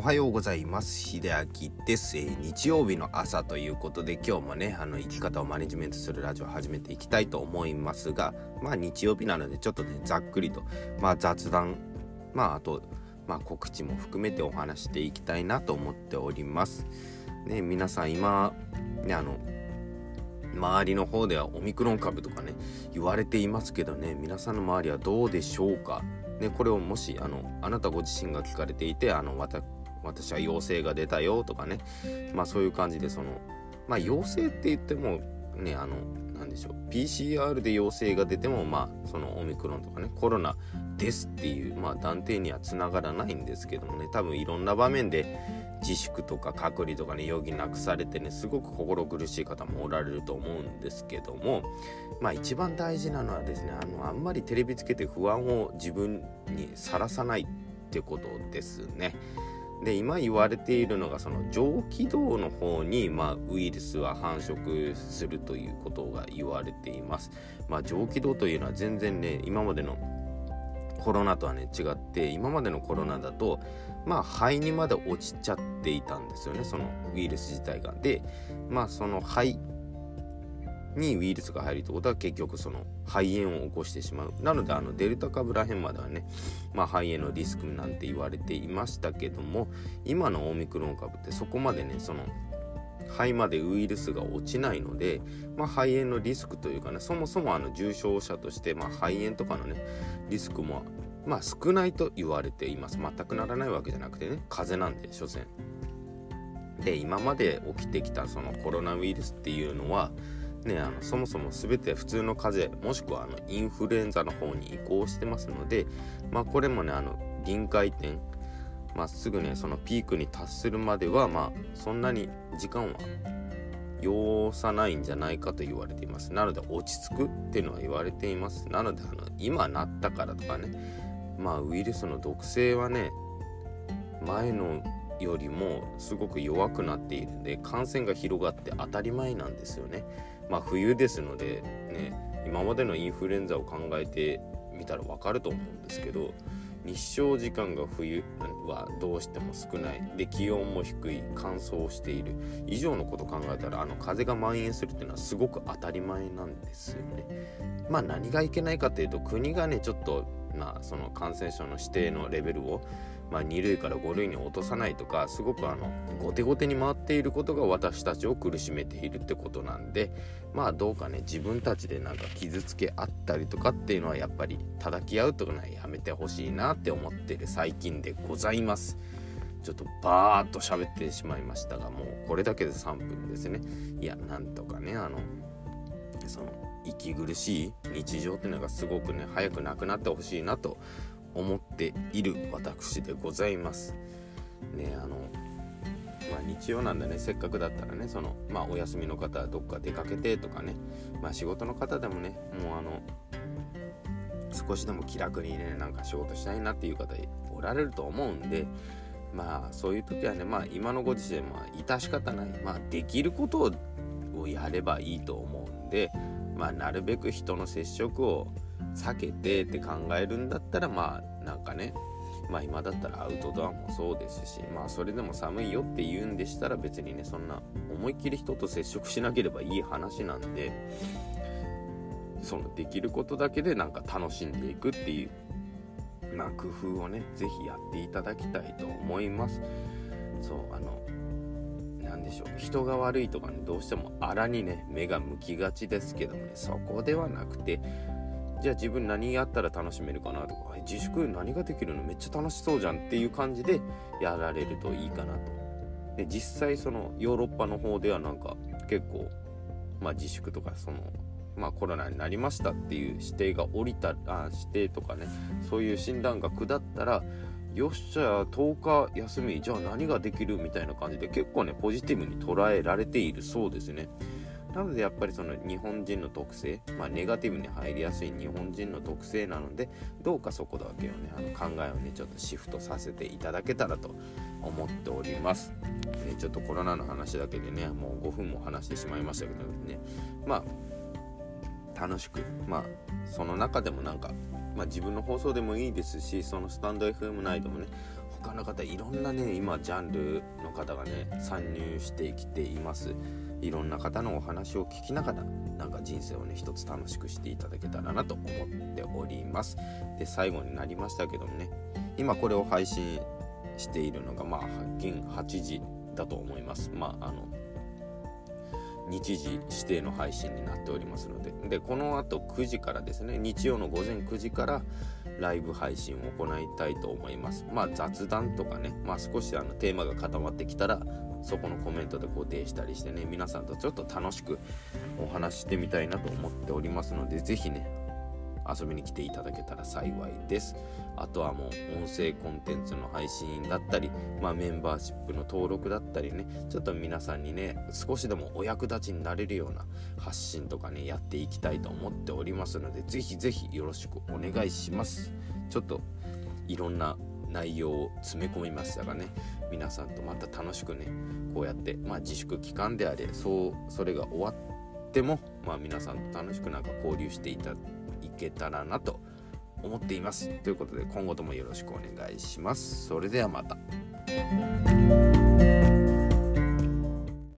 おはようございます。秀明です、えー、日曜日の朝ということで今日もねあの生き方をマネジメントするラジオを始めていきたいと思いますがまあ日曜日なのでちょっとねざっくりとまあ雑談まああとまあ告知も含めてお話していきたいなと思っております。ね皆さん今ねあの周りの方ではオミクロン株とかね言われていますけどね皆さんの周りはどうでしょうか？ね、これをもしあのあなたご自身が聞かれていてあの私私は陽性が出たよとかね。まあそういう感じでそのまあ陽性って言ってもねあの何でしょう。PCR で陽性が出てもまあそのオミクロンとかねコロナですっていうまあ断定にはつながらないんですけどもね。多分いろんな場面で自粛とか隔離とかね余儀なくされてねすごく心苦しい方もおられると思うんですけどもまあ一番大事なのはですねあのあんまりテレビつけて不安を自分にさらさないってことですね。で今言われているのがその上気道の方に、まあ、ウイルスは繁殖するということが言われています。まあ、上気道というのは全然ね今までのコロナとはね違って今までのコロナだとまあ肺にまで落ちちゃっていたんですよねそのウイルス自体が。でまあその肺にウイルスが入るってことは結局その肺炎を起こしてしまう。なのであのデルタ株らへんまではね、まあ、肺炎のリスクなんて言われていましたけども今のオミクロン株ってそこまでねその肺までウイルスが落ちないので、まあ、肺炎のリスクというかねそもそもあの重症者として、まあ、肺炎とかのねリスクもまあ少ないと言われています。全くならないわけじゃなくてね風邪なんで所詮。で今まで起きてきたそのコロナウイルスっていうのはね、あのそもそも全て普通の風邪もしくはあのインフルエンザの方に移行してますので、まあ、これもねあの臨界点、まあ、すぐねそのピークに達するまでは、まあ、そんなに時間は要さないんじゃないかと言われています。なので落ち着くっていうのは言われています。なのであの今なったからとかねまあウイルスの毒性はね前のよりもすごく弱くなっているんで感染が広がって当たり前なんですよね。まあ冬ですのでね今までのインフルエンザを考えてみたらわかると思うんですけど日照時間が冬はどうしても少ないで気温も低い乾燥している以上のこと考えたらあの風が蔓延するっていうのはすごく当たり前なんですよね。まあ何がいけないかというと国がねちょっとまその感染症の指定のレベルをまあ、2類から5類に落とさないとかすごくあの後手後手に回っていることが私たちを苦しめているってことなんでまあどうかね自分たちでなんか傷つけ合ったりとかっていうのはやっぱり叩き合うとかねやめてほしいなって思ってる最近でございます。ちょっとバーッと喋ってしまいましたがもうこれだけで3分ですねいやなんとかねあのその息苦しい日常っていうのがすごくね早くなくなってほしいなと思っている私でございます。ねあのまあ、日曜なんでねせっかくだったらねその、まあ、お休みの方はどっか出かけてとかね、まあ、仕事の方でもねもうあの少しでも気楽にねなんか仕事したいなっていう方おられると思うんでまあそういう時はねまあ今のご時世まあ致し方ないまあできることをやればいいと思うんでまあなるべく人の接触を避けてって考えるんだったらまあなんかねまあ今だったらアウトドアもそうですしまあそれでも寒いよって言うんでしたら別にねそんな思いっきり人と接触しなければいい話なんでそのできることだけでなんか楽しんでいくっていうまあ工夫をね是非やっていただきたいと思います。そうあの何でしょう人が悪いとかねどうしても荒にね目が向きがちですけどもねそこではなくてじゃあ自分何やったら楽しめるかなとか自粛何ができるの？めっちゃ楽しそうじゃんっていう感じでやられるといいかなと。で実際そのヨーロッパの方ではなんか結構、まあ、自粛とかその、まあ、コロナになりましたっていう指定が降りたあ指定とかねそういう診断が下ったらよっしゃ10日休みじゃあ何ができるみたいな感じで結構ねポジティブに捉えられているそうですね。なのでやっぱりその日本人の特性、まあ、ネガティブに入りやすい日本人の特性なのでどうかそこだけをねあの考えをねちょっとシフトさせていただけたらと思っております、ね、ちょっとコロナの話だけでねもう5分も話してしまいましたけどね。まあ楽しくまあその中でもなんか、まあ、自分の放送でもいいですしそのスタンド FM 内でもねかなかいろんなね今ジャンルの方がね参入してきています。いろんな方のお話を聞きながらなんか人生をね一つ楽しくしていただけたらなと思っております。で最後になりましたけどもね今これを配信しているのがまあ現8時だと思います。まああの日時指定の配信になっておりますのででこのあと9時からですね日曜の午前9時からライブ配信を行いたいと思います。まあ雑談とかねまあ少しあのテーマが固まってきたらそこのコメントで固定したりしてね皆さんとちょっと楽しくお話してみたいなと思っておりますので是非ね遊びに来ていただけたら幸いです。あとはもう音声コンテンツの配信だったり、まあ、メンバーシップの登録だったりねちょっと皆さんにね少しでもお役立ちになれるような発信とかねやっていきたいと思っておりますのでぜひぜひよろしくお願いします。ちょっといろんな内容を詰め込みましたがね皆さんとまた楽しくねこうやってまあ自粛期間であれそうそれが終わってもまあ皆さんと楽しくなんか交流していたいけたらなと思っています。ということで今後ともよろしくお願いします。それではまた。